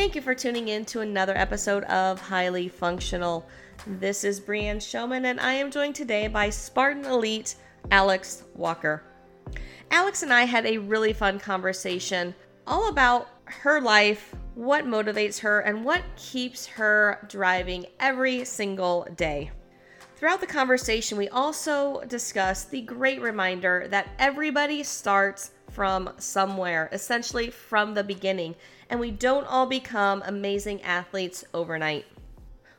Thank you for tuning in to another episode of Highly Functional. This is Brianne Showman, and I am joined today by Spartan Elite Alex Walker. Alex and I had a really fun conversation all about her life, what motivates her, and what keeps her driving every single day. Throughout the conversation, we also discussed the great reminder that everybody starts from somewhere, essentially from the beginning, and we don't all become amazing athletes overnight.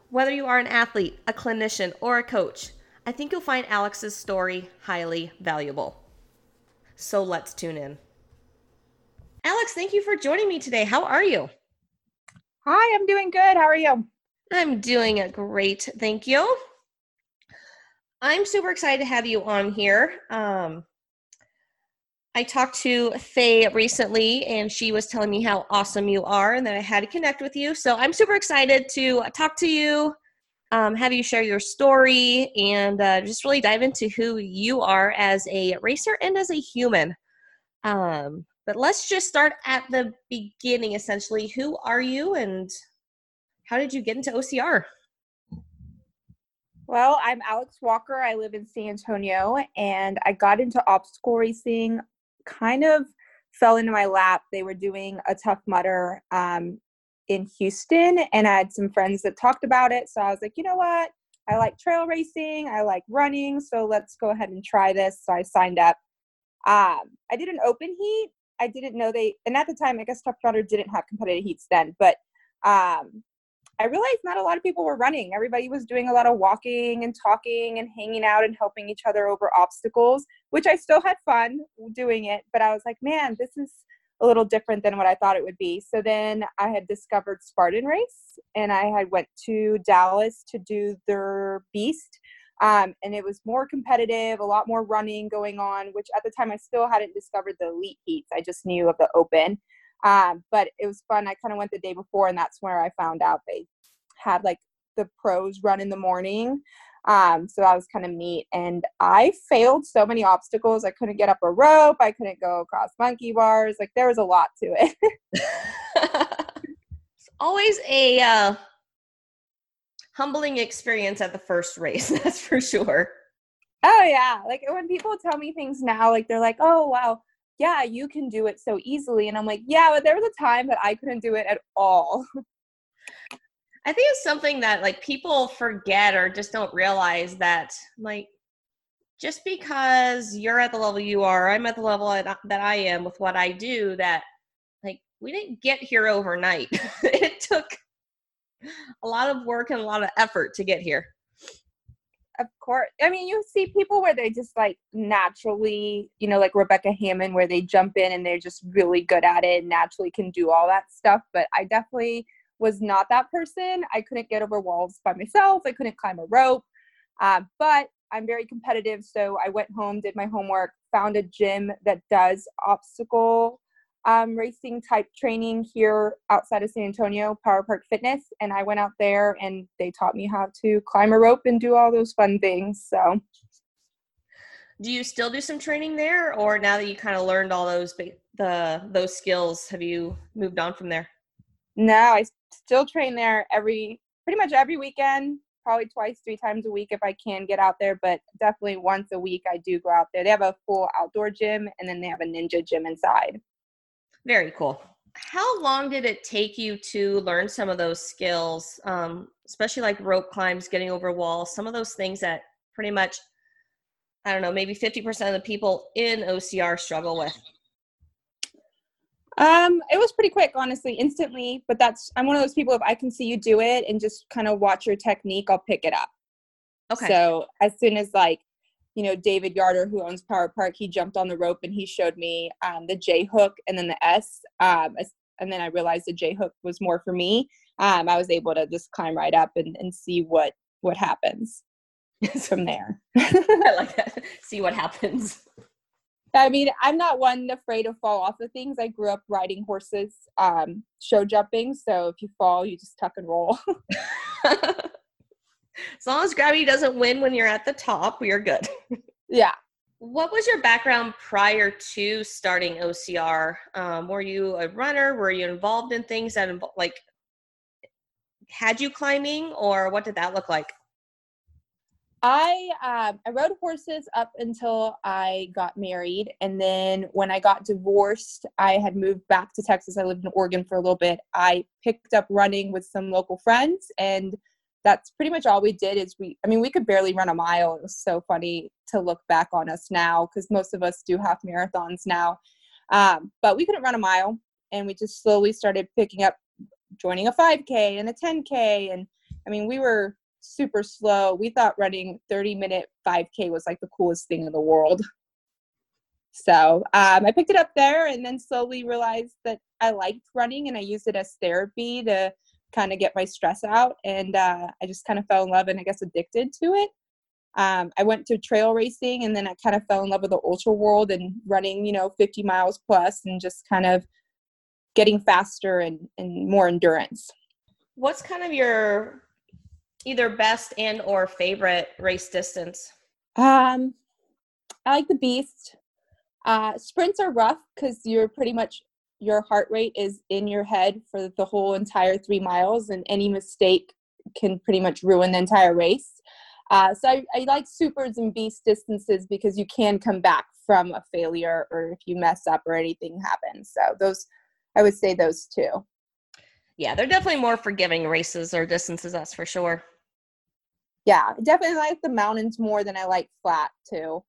Whether you are an athlete, a clinician, or a coach, I think you'll find Alex's story highly valuable. So let's tune in. Alex, thank you for joining me today. How are you? Hi, I'm doing good. How are you? I'm doing great. Thank you. I'm super excited to have you on here. Um, I talked to Faye recently, and she was telling me how awesome you are and that I had to connect with you. So I'm super excited to talk to you, um, have you share your story, and uh, just really dive into who you are as a racer and as a human. Um, but let's just start at the beginning essentially. Who are you, and how did you get into OCR? Well, I'm Alex Walker. I live in San Antonio and I got into obstacle racing kind of fell into my lap. They were doing a Tough Mudder um, in Houston and I had some friends that talked about it. So I was like, you know what? I like trail racing, I like running, so let's go ahead and try this. So I signed up. Um, I did an open heat. I didn't know they, and at the time, I guess Tough Mudder didn't have competitive heats then, but um, I realized not a lot of people were running. Everybody was doing a lot of walking and talking and hanging out and helping each other over obstacles, which I still had fun doing it. But I was like, man, this is a little different than what I thought it would be. So then I had discovered Spartan Race and I had went to Dallas to do their Beast. Um, and it was more competitive, a lot more running going on, which at the time I still hadn't discovered the elite heats. I just knew of the open. Um, but it was fun. I kind of went the day before, and that's where I found out they had like the pros run in the morning. Um, so that was kind of neat. And I failed so many obstacles. I couldn't get up a rope. I couldn't go across monkey bars. Like there was a lot to it. it's always a uh, humbling experience at the first race. That's for sure. Oh yeah. Like when people tell me things now, like they're like, oh wow, yeah, you can do it so easily. And I'm like, yeah, but there was a time that I couldn't do it at all. I think it's something that like people forget or just don't realize that like just because you're at the level you are, I'm at the level that I am with what I do that like we didn't get here overnight. it took a lot of work and a lot of effort to get here of course. I mean, you see people where they just like naturally, you know, like Rebecca Hammond, where they jump in and they're just really good at it and naturally can do all that stuff. But I definitely was not that person. I couldn't get over walls by myself, I couldn't climb a rope. Uh, but I'm very competitive. So I went home, did my homework, found a gym that does obstacle um, racing type training here outside of San Antonio, Power Park Fitness, and I went out there and they taught me how to climb a rope and do all those fun things. So, do you still do some training there, or now that you kind of learned all those the those skills, have you moved on from there? No, I still train there every pretty much every weekend, probably twice, three times a week if I can get out there, but definitely once a week I do go out there. They have a full outdoor gym and then they have a ninja gym inside. Very cool. How long did it take you to learn some of those skills, um, especially like rope climbs, getting over walls, some of those things that pretty much, I don't know, maybe 50% of the people in OCR struggle with? Um, it was pretty quick, honestly, instantly. But that's I'm one of those people. If I can see you do it and just kind of watch your technique, I'll pick it up. Okay. So as soon as like you know, David Yarder, who owns Power Park, he jumped on the rope and he showed me um, the J hook and then the S. Um, and then I realized the J hook was more for me. Um, I was able to just climb right up and, and see what what happens from there. I like that. See what happens. I mean, I'm not one afraid to fall off of things. I grew up riding horses, um, show jumping. So if you fall, you just tuck and roll. as long as gravity doesn't win when you're at the top, we are good. yeah. What was your background prior to starting OCR? Um, were you a runner? Were you involved in things that like had you climbing, or what did that look like? I um, I rode horses up until I got married, and then when I got divorced, I had moved back to Texas. I lived in Oregon for a little bit. I picked up running with some local friends, and that's pretty much all we did. Is we, I mean, we could barely run a mile. It was so funny to look back on us now because most of us do half marathons now, um, but we couldn't run a mile, and we just slowly started picking up, joining a 5K and a 10K, and I mean, we were super slow. We thought running 30 minute 5K was like the coolest thing in the world. So um, I picked it up there and then slowly realized that I liked running and I used it as therapy to kind of get my stress out. And uh, I just kind of fell in love and I guess addicted to it. Um, I went to trail racing and then I kind of fell in love with the ultra world and running, you know, 50 miles plus and just kind of getting faster and, and more endurance. What's kind of your either best and or favorite race distance? Um, I like the beast. Uh, sprints are rough because you're pretty much your heart rate is in your head for the whole entire three miles, and any mistake can pretty much ruin the entire race. Uh, so I, I like supers and beast distances because you can come back from a failure or if you mess up or anything happens. So those, I would say those two. Yeah, they're definitely more forgiving races or distances, that's for sure yeah, definitely like the mountains more than I like flat too.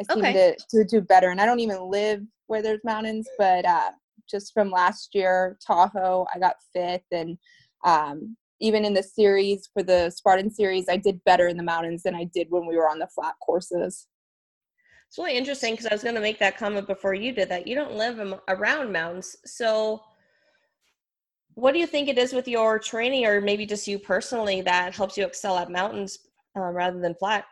I seem okay. to, to do better. And I don't even live where there's mountains, but uh, just from last year, Tahoe, I got fifth. And um, even in the series for the Spartan series, I did better in the mountains than I did when we were on the flat courses. It's really interesting because I was going to make that comment before you did that. You don't live around mountains. So, what do you think it is with your training or maybe just you personally that helps you excel at mountains um, rather than flat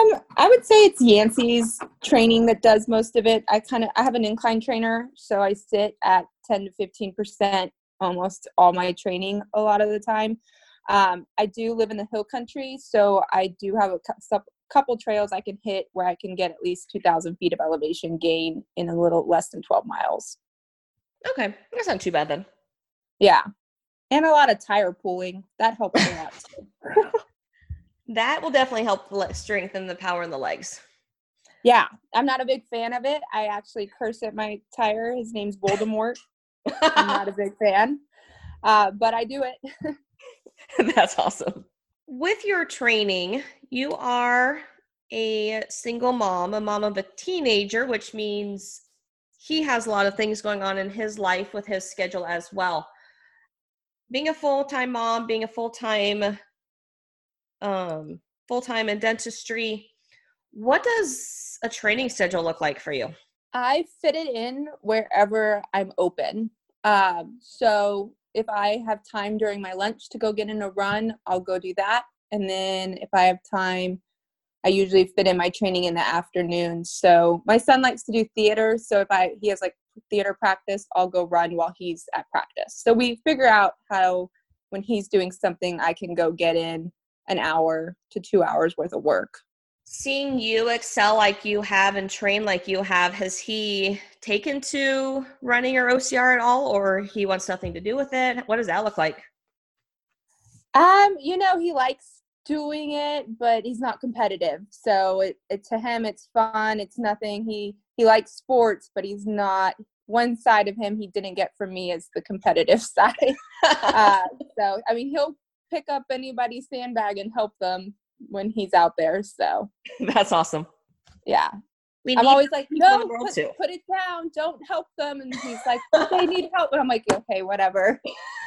um i would say it's yancy's training that does most of it. I kind of i have an incline trainer so i sit at 10 to 15 percent almost all my training a lot of the time. Um, i do live in the hill country so i do have a couple trails i can hit where i can get at least 2000 feet of elevation gain in a little less than 12 miles. Okay, that's not too bad then. Yeah, and a lot of tire pulling. That helps a lot too. that will definitely help strengthen the power in the legs. Yeah, I'm not a big fan of it. I actually curse at my tire. His name's Voldemort. I'm not a big fan, uh, but I do it. That's awesome. With your training, you are a single mom, a mom of a teenager, which means he has a lot of things going on in his life with his schedule as well. Being a full time mom, being a full time, um, full time in dentistry, what does a training schedule look like for you? I fit it in wherever I'm open. Um, so if I have time during my lunch to go get in a run, I'll go do that. And then if I have time I usually fit in my training in the afternoon. So my son likes to do theater. So if I he has like theater practice, I'll go run while he's at practice. So we figure out how when he's doing something, I can go get in an hour to two hours worth of work. Seeing you excel like you have and train like you have, has he taken to running or OCR at all, or he wants nothing to do with it? What does that look like? Um, you know, he likes doing it, but he's not competitive. So it, it, to him, it's fun. It's nothing. He he likes sports, but he's not. One side of him he didn't get from me is the competitive side. uh, so I mean, he'll pick up anybody's sandbag and help them when he's out there. So that's awesome. Yeah. We I'm always like, no, put, put, it down. Don't help them. And he's like, they need help. And I'm like, okay, whatever.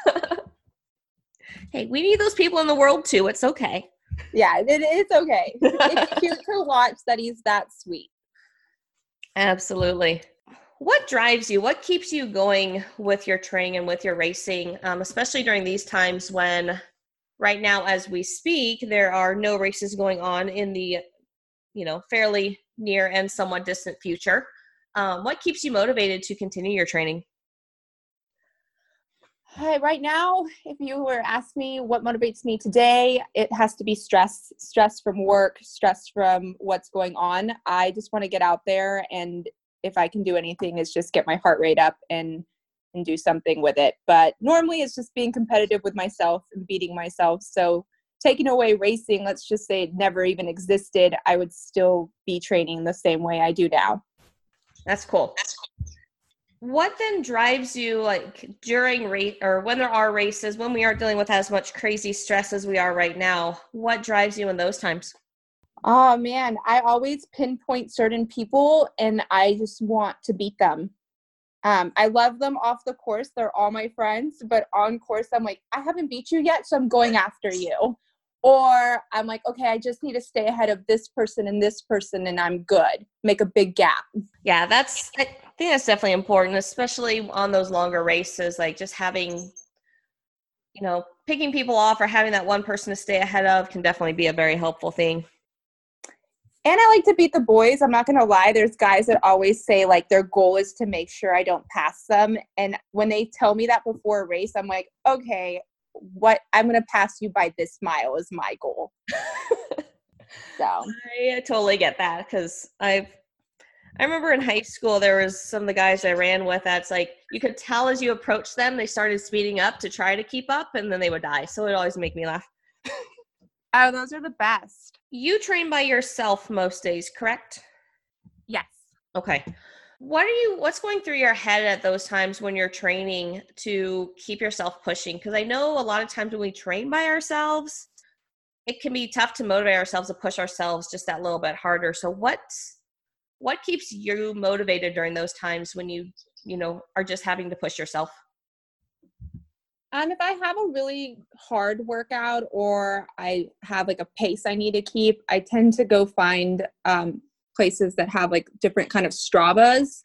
hey, we need those people in the world too. It's okay. Yeah, it's okay. it's cute to watch that he's that sweet. Absolutely. What drives you? What keeps you going with your training and with your racing, um, especially during these times when, right now, as we speak, there are no races going on in the, you know, fairly near and somewhat distant future. Um, what keeps you motivated to continue your training? right now, if you were asked me what motivates me today, it has to be stress, stress from work, stress from what's going on. I just want to get out there and if I can do anything is just get my heart rate up and and do something with it. But normally it's just being competitive with myself and beating myself. So taking away racing, let's just say it never even existed, I would still be training the same way I do now. That's cool. That's cool. What then drives you like during race or when there are races, when we aren't dealing with as much crazy stress as we are right now? What drives you in those times? Oh man, I always pinpoint certain people and I just want to beat them. Um, I love them off the course. They're all my friends, but on course, I'm like, I haven't beat you yet, so I'm going after you. Or I'm like, okay, I just need to stay ahead of this person and this person, and I'm good. Make a big gap. Yeah, that's, I think that's definitely important, especially on those longer races, like just having, you know, picking people off or having that one person to stay ahead of can definitely be a very helpful thing and I like to beat the boys. I'm not gonna lie. There's guys that always say like their goal is to make sure I don't pass them, and when they tell me that before a race, I'm like, okay, what I'm gonna pass you by this mile is my goal. so I uh, totally get that because I've I remember in high school there was some of the guys I ran with that's like you could tell as you approached them they started speeding up to try to keep up and then they would die. So it always make me laugh. oh, those are the best. You train by yourself most days, correct? Yes. Okay. What are you what's going through your head at those times when you're training to keep yourself pushing? Because I know a lot of times when we train by ourselves, it can be tough to motivate ourselves to push ourselves just that little bit harder. So what what keeps you motivated during those times when you, you know, are just having to push yourself? Um, if I have a really hard workout or I have like a pace I need to keep, I tend to go find um, places that have like different kind of Stravas,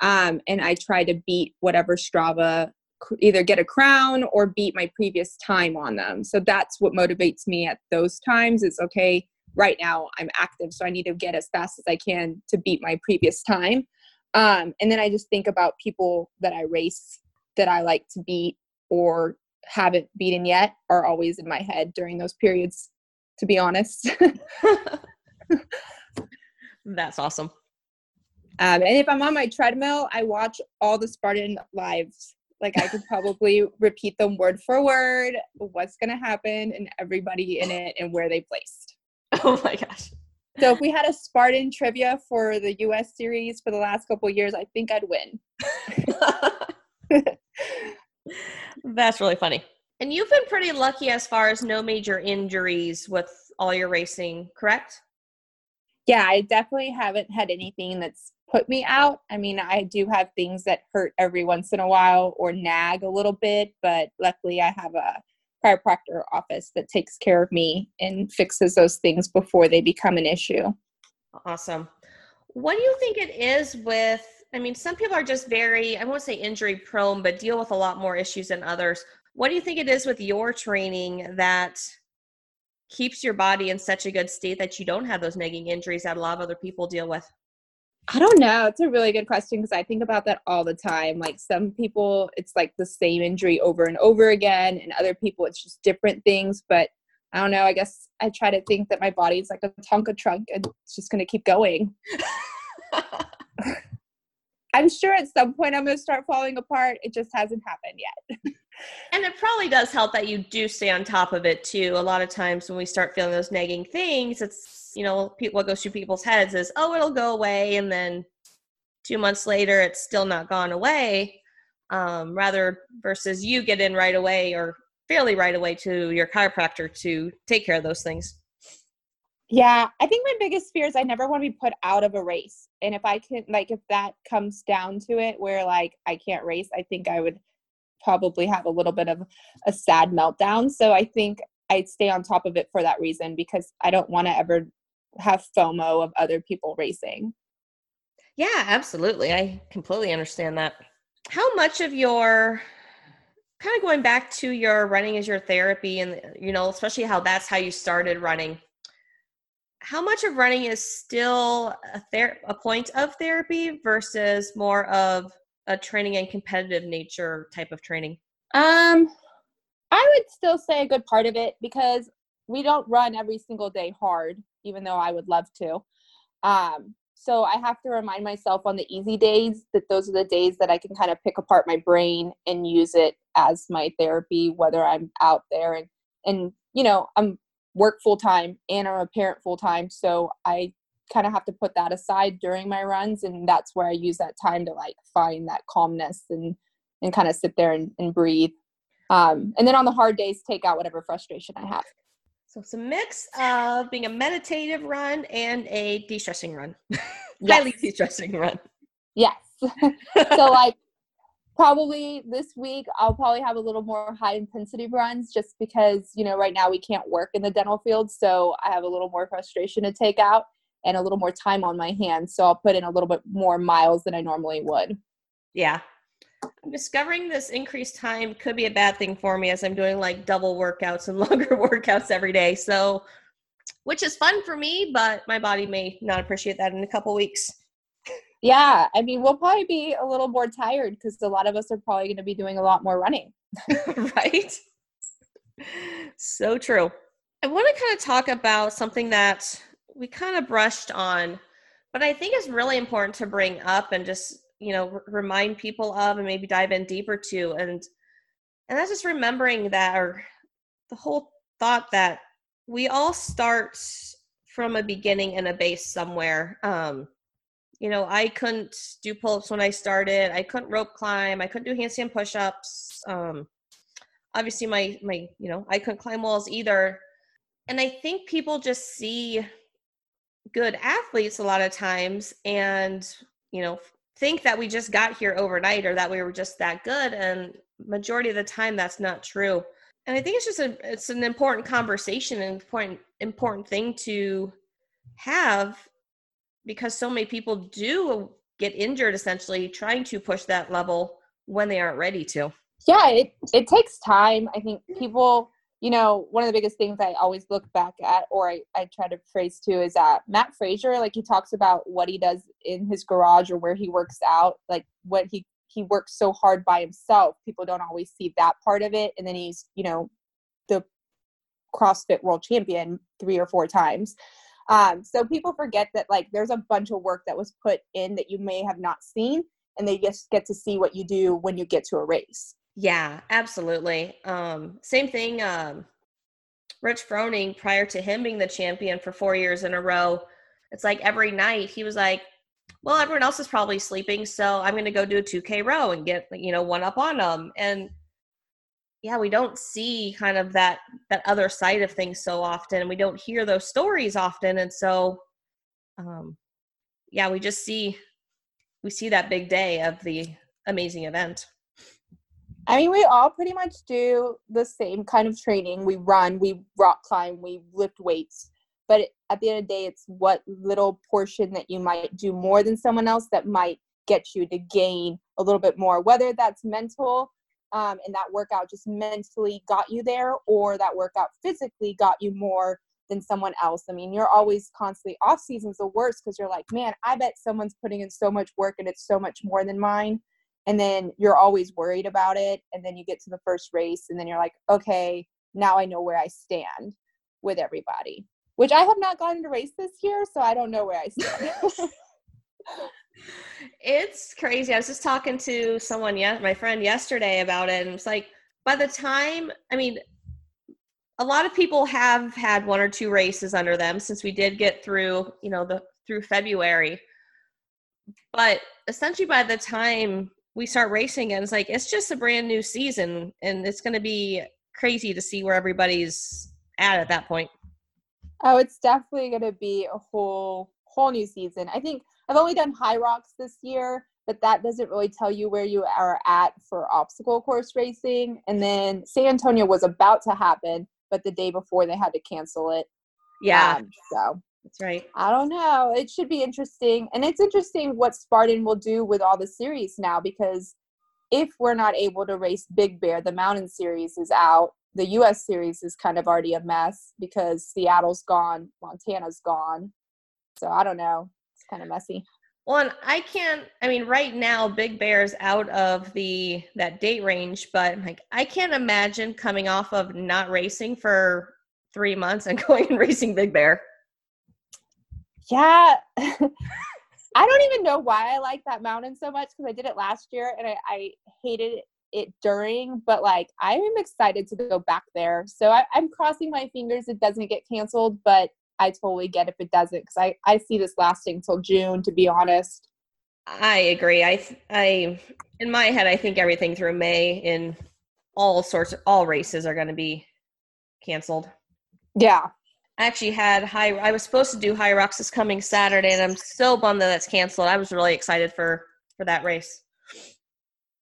um, and I try to beat whatever Strava, either get a crown or beat my previous time on them. So that's what motivates me at those times. Is okay. Right now I'm active, so I need to get as fast as I can to beat my previous time. Um, and then I just think about people that I race that I like to beat or haven't beaten yet are always in my head during those periods, to be honest. That's awesome. Um, and if I'm on my treadmill, I watch all the Spartan lives. Like I could probably repeat them word for word, what's going to happen, and everybody in it and where they placed. Oh my gosh. So if we had a Spartan trivia for the US series for the last couple years, I think I'd win. That's really funny. And you've been pretty lucky as far as no major injuries with all your racing, correct? Yeah, I definitely haven't had anything that's put me out. I mean, I do have things that hurt every once in a while or nag a little bit, but luckily I have a chiropractor office that takes care of me and fixes those things before they become an issue. Awesome. What do you think it is with I mean, some people are just very, I won't say injury prone, but deal with a lot more issues than others. What do you think it is with your training that keeps your body in such a good state that you don't have those nagging injuries that a lot of other people deal with? I don't know. It's a really good question because I think about that all the time. Like some people, it's like the same injury over and over again, and other people, it's just different things. But I don't know. I guess I try to think that my body's like a Tonka truck and it's just going to keep going. I'm sure at some point I'm going to start falling apart. It just hasn't happened yet. and it probably does help that you do stay on top of it too. A lot of times when we start feeling those nagging things, it's, you know, what goes through people's heads is, oh, it'll go away. And then two months later, it's still not gone away. Um, rather versus you get in right away or fairly right away to your chiropractor to take care of those things. Yeah, I think my biggest fear is I never want to be put out of a race. And if I can, like, if that comes down to it where, like, I can't race, I think I would probably have a little bit of a sad meltdown. So I think I'd stay on top of it for that reason because I don't want to ever have FOMO of other people racing. Yeah, absolutely. I completely understand that. How much of your kind of going back to your running as your therapy and you know especially how that's how you started running how much of running is still a, ther- a point of therapy versus more of a training and competitive nature type of training? Um, I would still say a good part of it because we don't run every single day hard, even though I would love to. Um, So I have to remind myself on the easy days that those are the days that I can kind of pick apart my brain and use it as my therapy, whether I'm out there and and you know I'm work full time and I'm a parent full time, so I kind of have to put that aside during my runs, and that's where I use that time to like find that calmness and and kind of sit there and, and breathe. Um, and then on the hard days, take out whatever frustration I have. So it's a mix of being a meditative run and a de-stressing run. Yes. Highly de-stressing run. Yes. so like probably this week I'll probably have a little more high intensity runs just because, you know, right now we can't work in the dental field, so I have a little more frustration to take out and a little more time on my hands. So I'll put in a little bit more miles than I normally would. Yeah. I'm discovering this increased time could be a bad thing for me as I'm doing like double workouts and longer workouts every day. So, which is fun for me, but my body may not appreciate that in a couple weeks. Yeah, I mean, we'll probably be a little more tired because a lot of us are probably going to be doing a lot more running. right? So true. I want to kind of talk about something that we kind of brushed on, but I think is really important to bring up and just you know r- remind people of and maybe dive in deeper to and and that's just remembering that or the whole thought that we all start from a beginning and a base somewhere um you know i couldn't do pull-ups when i started. I couldn't rope climb. I couldn't do handstand push-ups. Um obviously my my you know i couldn't climb walls either. And i think people just see good athletes a lot of times and you know think that we just got here overnight or that we were just that good and majority of the time that's not true. And i think it's just a it's an important conversation and important important thing to have because so many people do get injured essentially trying to push that level when they aren't ready to yeah it, it takes time i think people you know, one of the biggest things I always look back at, or I, I try to phrase to, is that Mat Fraser, like he talks about what he does in his garage or where he works out, like what he he works so hard by himself. People don't always see that part of it, and then he's you know the CrossFit World Champion three or four times. Um, so people forget that like there's a bunch of work that was put in that you may have not seen, and they just get to see what you do when you get to a race. Yeah, absolutely. Um, same thing. Um, Rich Froning, prior to him being the champion for four years in a row, it's like every night he was like, "Well, everyone else is probably sleeping, so I'm going to go do a 2K row and get you know one up on them." And yeah, we don't see kind of that that other side of things so often. We don't hear those stories often, and so um, yeah, we just see we see that big day of the amazing event. I mean, we all pretty much do the same kind of training. We run, we rock climb, we lift weights. But at the end of the day, it's what little portion that you might do more than someone else that might get you to gain a little bit more, whether that's mental um, and that workout just mentally got you there, or that workout physically got you more than someone else. I mean, you're always constantly off season's the worst because you're like, man, I bet someone's putting in so much work and it's so much more than mine. And then you're always worried about it and then you get to the first race and then you're like okay now i know where i stand with everybody. Which i have not gotten to race this year so i don't know where i stand it's crazy. I was just talking to someone yeah my friend yesterday about it and it's like by the time i mean a lot of people have had one or two races under them since we did get through you know the through february. But essentially by the time we start racing and it's like it's just a brand new season and it's going to be crazy to see where everybody's at at that point. Oh it's definitely going to be a whole whole new season. I think i've only done Hyrox this year but that doesn't really tell you where you are at for obstacle course racing and then san antonio was about to happen but the day before they had to cancel it yeah um, so that's right. I don't know. It should be interesting. And it's interesting what Spartan will do with all the series now because if we're not able to race Big Bear, the mountain series is out. The US series is kind of already a mess because Seattle's gone, Montana's gone. So I don't know. Kind of messy. Well, and I can't. I mean, right now, Big Bear's out of the that date range, but like, I can't imagine coming off of not racing for three months and going and racing Big Bear yeah I don't even know why I like that mountain so much because I did it last year and I, I hated it during, but like I am excited to go back there. So I, I'm crossing my fingers it doesn't get canceled, but I totally get if it doesn't because I, I see this lasting till June, to be honest. I agree. I, I, in my head, I think everything through May in all sorts of all races are going to be canceled. Yeah. I actually had high. I was supposed to do Hyrox this coming Saturday, and I'm so bummed that that's canceled. I was really excited for for that race.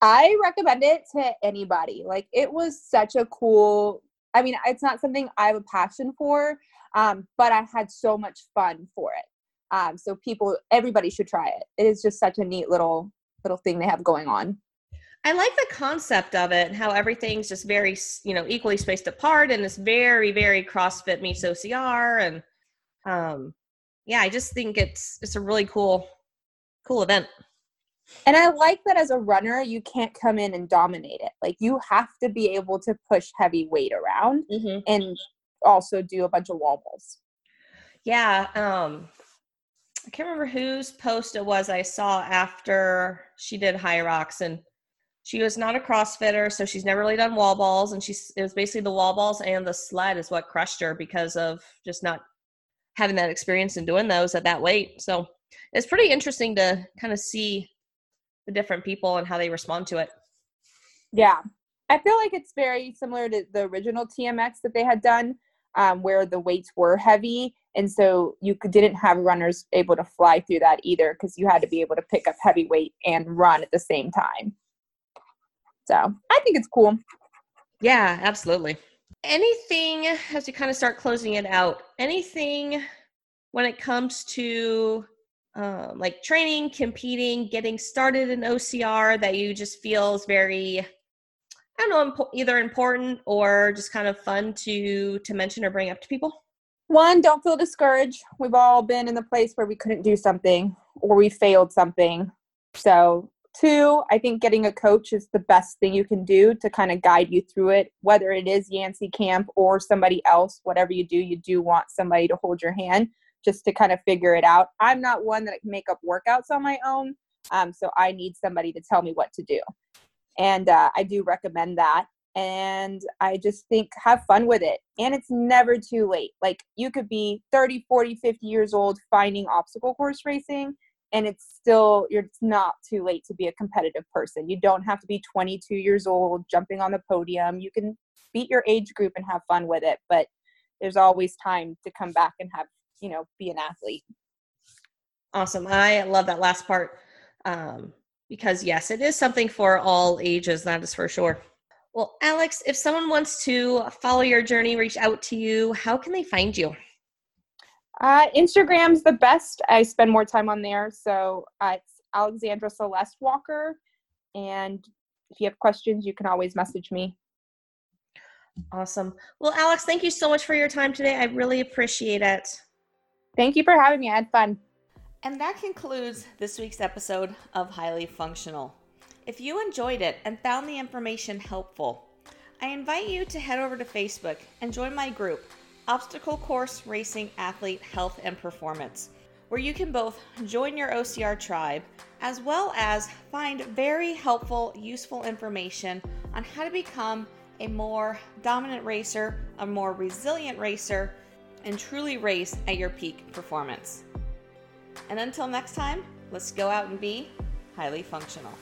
I recommend it to anybody. Like it was such a cool. I mean, it's not something I have a passion for, um, but I had so much fun for it. Um, so people, everybody should try it. It is just such a neat little little thing they have going on. I like the concept of it and how everything's just very, you know, equally spaced apart and it's very, very CrossFit meets OCR and um yeah, I just think it's it's a really cool cool event. And I like that as a runner, you can't come in and dominate it. Like you have to be able to push heavy weight around mm-hmm. and also do a bunch of wall balls. Yeah, um I can't remember whose post it was I saw after she did Hyrox and she was not a CrossFitter, so she's never really done wall balls, and she's it was basically the wall balls and the sled is what crushed her because of just not having that experience and doing those at that weight. So it's pretty interesting to kind of see the different people and how they respond to it. Yeah, I feel like it's very similar to the original TMX that they had done, um, where the weights were heavy, and so you didn't have runners able to fly through that either because you had to be able to pick up heavy weight and run at the same time. So I think it's cool. Yeah, absolutely. Anything as we kind of start closing it out, anything when it comes to um, like training, competing, getting started in OCR that you just feel is very, I don't know, impo- either important or just kind of fun to to mention or bring up to people? One, don't feel discouraged. We've all been in the place where we couldn't do something or we failed something. So Two, I think getting a coach is the best thing you can do to kind of guide you through it, whether it is Yancy Camp or somebody else, whatever you do, you do want somebody to hold your hand just to kind of figure it out. I'm not one that can make up workouts on my own, um, so I need somebody to tell me what to do. And uh, I do recommend that. And I just think have fun with it. And it's never too late. Like you could be 30, 40, 50 years old finding obstacle course racing and it's still you're it's not too late to be a competitive person you don't have to be 22 years old jumping on the podium you can beat your age group and have fun with it but there's always time to come back and have you know be an athlete awesome i love that last part um, because yes it is something for all ages that is for sure well alex if someone wants to follow your journey reach out to you how can they find you uh, Instagram's the best. I spend more time on there. So uh, it's Alexandra Celeste Walker. And if you have questions, you can always message me. Awesome. Well, Alex, thank you so much for your time today. I really appreciate it. Thank you for having me. I had fun. And that concludes this week's episode of Highly Functional. If you enjoyed it and found the information helpful, I invite you to head over to Facebook and join my group Obstacle Course Racing Athlete Health and Performance, where you can both join your OCR tribe as well as find very helpful, useful information on how to become a more dominant racer, a more resilient racer, and truly race at your peak performance. And until next time, let's go out and be highly functional.